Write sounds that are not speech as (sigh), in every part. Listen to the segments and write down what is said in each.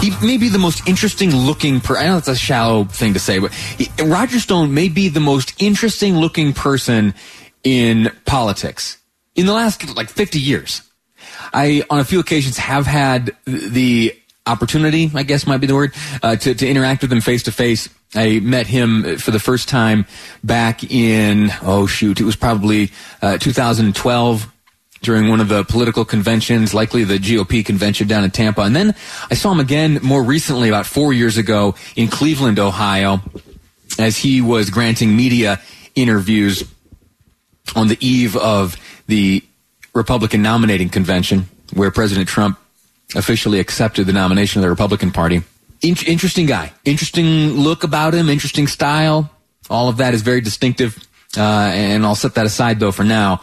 He may be the most interesting looking per I know it's a shallow thing to say, but he, Roger Stone may be the most interesting looking person in politics in the last like 50 years. I on a few occasions have had the opportunity, I guess might be the word, uh, to, to interact with him face to face. I met him for the first time back in, oh shoot, it was probably uh, 2012 during one of the political conventions, likely the GOP convention down in Tampa. And then I saw him again more recently, about four years ago in Cleveland, Ohio, as he was granting media interviews on the eve of the Republican nominating convention, where President Trump officially accepted the nomination of the Republican Party. In- interesting guy, interesting look about him, interesting style. All of that is very distinctive. Uh, and I'll set that aside though for now.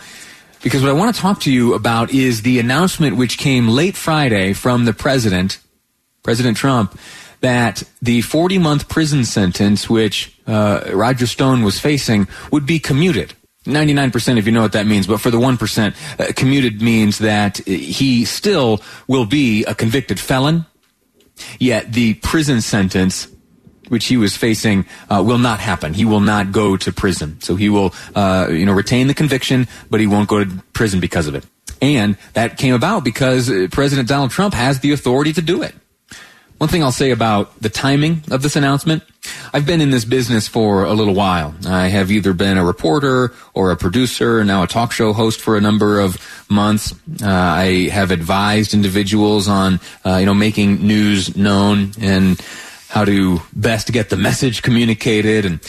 Because what I want to talk to you about is the announcement which came late Friday from the president, President Trump, that the 40 month prison sentence which uh, Roger Stone was facing would be commuted. 99% if you know what that means, but for the 1%, uh, commuted means that he still will be a convicted felon, yet the prison sentence which he was facing uh, will not happen. He will not go to prison. So he will, uh, you know, retain the conviction, but he won't go to prison because of it. And that came about because uh, President Donald Trump has the authority to do it. One thing I'll say about the timing of this announcement, I've been in this business for a little while. I have either been a reporter or a producer, now a talk show host for a number of months. Uh, I have advised individuals on, uh, you know, making news known and how to best get the message communicated. And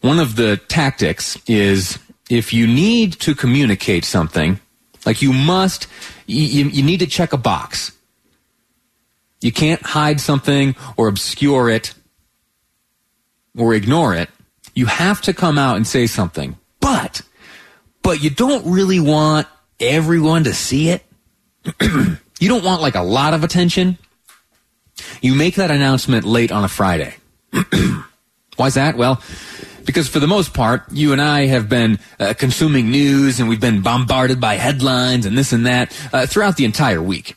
one of the tactics is if you need to communicate something, like you must, you, you need to check a box. You can't hide something or obscure it or ignore it. You have to come out and say something. But, but you don't really want everyone to see it. (clears throat) you don't want like a lot of attention. You make that announcement late on a Friday. (clears throat) Why's that? Well, because for the most part, you and I have been uh, consuming news and we've been bombarded by headlines and this and that uh, throughout the entire week.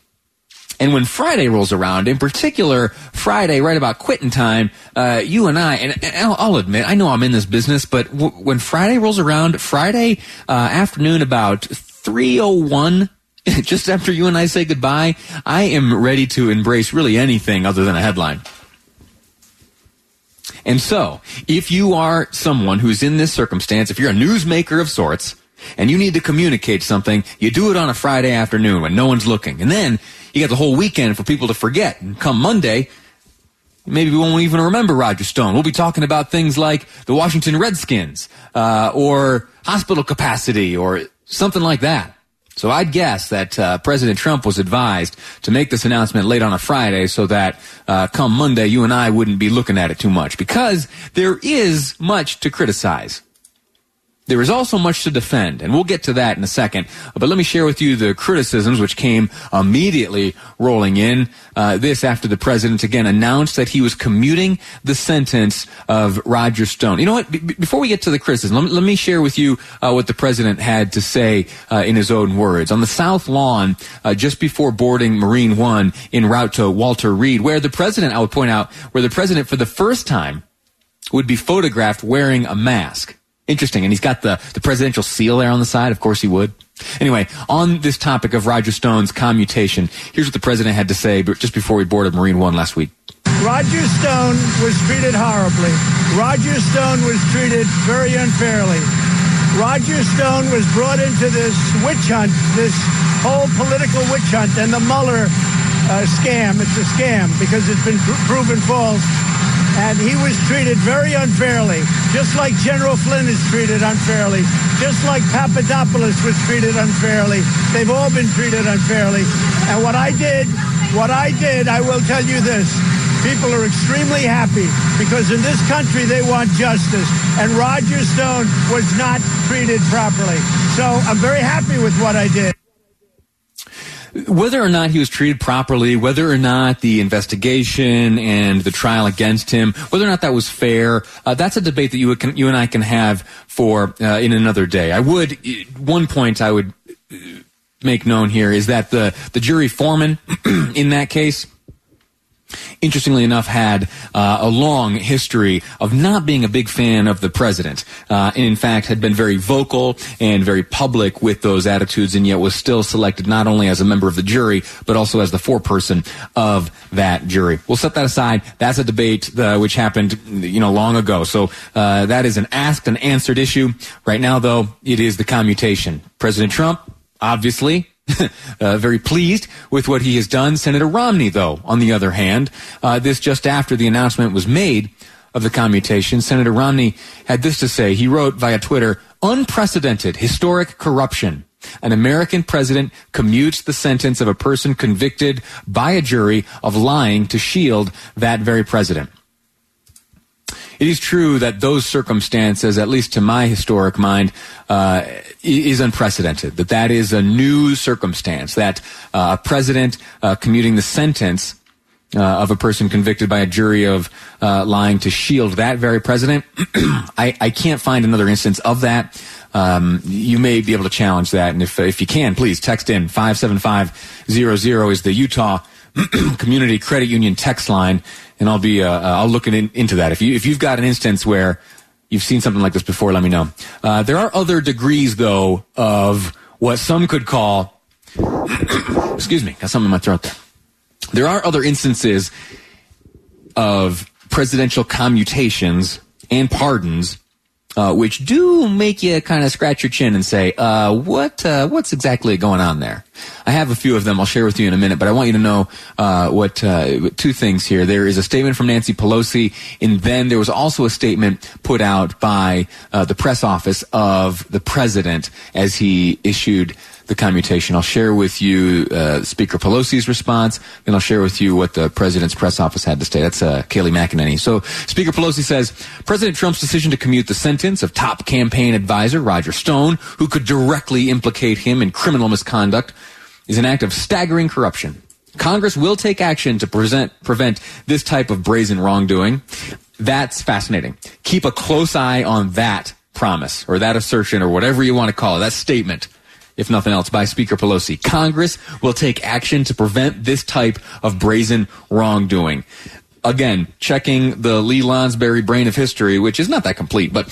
And when Friday rolls around, in particular, Friday, right about quitting time, uh, you and I, and, I'll, admit, I know I'm in this business, but w- when Friday rolls around, Friday uh, afternoon about 3.01, (laughs) just after you and I say goodbye, I am ready to embrace really anything other than a headline. And so, if you are someone who's in this circumstance, if you're a newsmaker of sorts, and you need to communicate something, you do it on a Friday afternoon when no one's looking. And then you got the whole weekend for people to forget. And come Monday, maybe we won't even remember Roger Stone. We'll be talking about things like the Washington Redskins, uh, or hospital capacity, or something like that. So I'd guess that uh, President Trump was advised to make this announcement late on a Friday so that uh, come Monday you and I wouldn't be looking at it too much because there is much to criticize. There is also much to defend, and we'll get to that in a second. But let me share with you the criticisms which came immediately rolling in. Uh, this after the president again announced that he was commuting the sentence of Roger Stone. You know what? Before we get to the criticism, let me, let me share with you uh, what the president had to say uh, in his own words. On the South Lawn, uh, just before boarding Marine One en route to Walter Reed, where the president, I would point out, where the president for the first time would be photographed wearing a mask. Interesting. And he's got the, the presidential seal there on the side. Of course he would. Anyway, on this topic of Roger Stone's commutation, here's what the president had to say just before we boarded Marine One last week. Roger Stone was treated horribly. Roger Stone was treated very unfairly. Roger Stone was brought into this witch hunt, this whole political witch hunt, and the Mueller uh, scam. It's a scam because it's been pr- proven false. And he was treated very unfairly, just like General Flynn is treated unfairly, just like Papadopoulos was treated unfairly. They've all been treated unfairly. And what I did, what I did, I will tell you this. People are extremely happy because in this country they want justice. And Roger Stone was not treated properly. So I'm very happy with what I did whether or not he was treated properly, whether or not the investigation and the trial against him, whether or not that was fair, uh, that's a debate that you, would, you and I can have for uh, in another day. I would one point I would make known here is that the the jury foreman (clears throat) in that case interestingly enough, had uh, a long history of not being a big fan of the president, uh, and in fact had been very vocal and very public with those attitudes, and yet was still selected not only as a member of the jury but also as the foreperson of that jury. We'll set that aside. That's a debate uh, which happened, you know, long ago. So uh, that is an asked and answered issue. Right now, though, it is the commutation. President Trump, obviously, (laughs) uh, very pleased with what he has done. Senator Romney, though, on the other hand, uh, this just after the announcement was made of the commutation, Senator Romney had this to say. He wrote via Twitter, unprecedented historic corruption. An American president commutes the sentence of a person convicted by a jury of lying to shield that very president it is true that those circumstances, at least to my historic mind, uh, is unprecedented. That that is a new circumstance. That uh, a president uh, commuting the sentence uh, of a person convicted by a jury of uh, lying to shield that very president. (clears throat) I, I, can't find another instance of that. Um, you may be able to challenge that, and if if you can, please text in five seven five zero zero is the Utah (clears throat) Community Credit Union text line and I'll be uh, uh, I'll look in, into that. If you if you've got an instance where you've seen something like this before, let me know. Uh, there are other degrees though of what some could call (clears throat) excuse me, got something in my throat there. There are other instances of presidential commutations and pardons uh, which do make you kind of scratch your chin and say, uh, what, uh, what's exactly going on there? I have a few of them I'll share with you in a minute, but I want you to know, uh, what, uh, two things here. There is a statement from Nancy Pelosi, and then there was also a statement put out by, uh, the press office of the president as he issued the commutation. I'll share with you uh, Speaker Pelosi's response, and I'll share with you what the president's press office had to say. That's uh, Kayleigh McEnany. So Speaker Pelosi says President Trump's decision to commute the sentence of top campaign advisor Roger Stone, who could directly implicate him in criminal misconduct, is an act of staggering corruption. Congress will take action to present, prevent this type of brazen wrongdoing. That's fascinating. Keep a close eye on that promise or that assertion or whatever you want to call it, that statement if nothing else, by Speaker Pelosi. Congress will take action to prevent this type of brazen wrongdoing. Again, checking the Lee Lonsberry brain of history, which is not that complete, but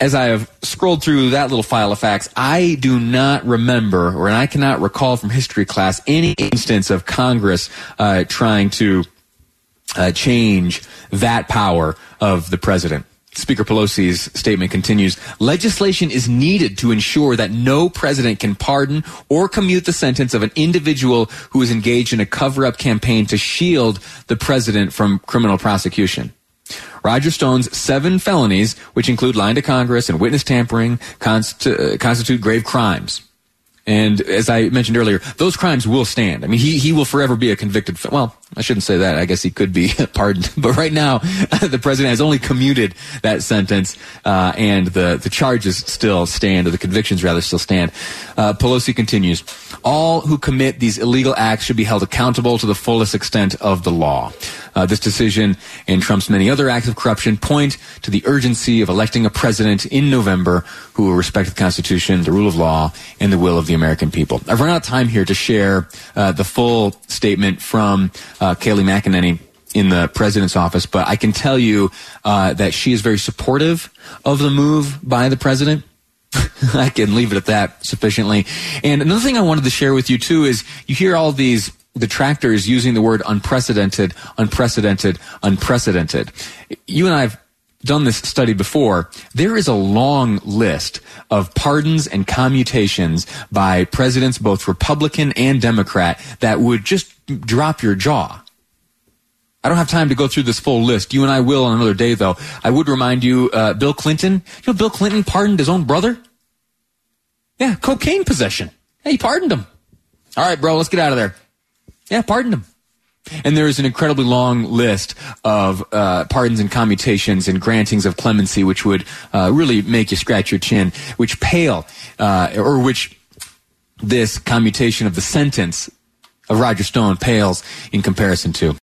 as I have scrolled through that little file of facts, I do not remember, or I cannot recall from history class, any instance of Congress uh, trying to uh, change that power of the president. Speaker Pelosi's statement continues, legislation is needed to ensure that no president can pardon or commute the sentence of an individual who is engaged in a cover-up campaign to shield the president from criminal prosecution. Roger Stone's seven felonies, which include lying to Congress and witness tampering, uh, constitute grave crimes. And as I mentioned earlier, those crimes will stand. I mean, he, he will forever be a convicted. Well, I shouldn't say that. I guess he could be (laughs) pardoned. But right now, (laughs) the president has only commuted that sentence, uh, and the, the charges still stand, or the convictions rather still stand. Uh, Pelosi continues, all who commit these illegal acts should be held accountable to the fullest extent of the law. Uh, this decision and Trump's many other acts of corruption point to the urgency of electing a president in November who will respect the Constitution, the rule of law, and the will of the American people. I've run out of time here to share uh, the full statement from uh, Kayleigh McEnany in the president's office, but I can tell you uh, that she is very supportive of the move by the president. (laughs) I can leave it at that sufficiently. And another thing I wanted to share with you too is you hear all these detractors using the word unprecedented, unprecedented, unprecedented. You and I have done this study before. There is a long list of pardons and commutations by presidents, both Republican and Democrat, that would just drop your jaw. I don't have time to go through this full list. You and I will on another day, though. I would remind you, uh, Bill Clinton. You know, Bill Clinton pardoned his own brother. Yeah, cocaine possession. Hey, he pardoned him. All right, bro, let's get out of there. Yeah, pardoned him. And there is an incredibly long list of uh, pardons and commutations and grantings of clemency, which would uh, really make you scratch your chin, which pale, uh, or which this commutation of the sentence of Roger Stone pales in comparison to.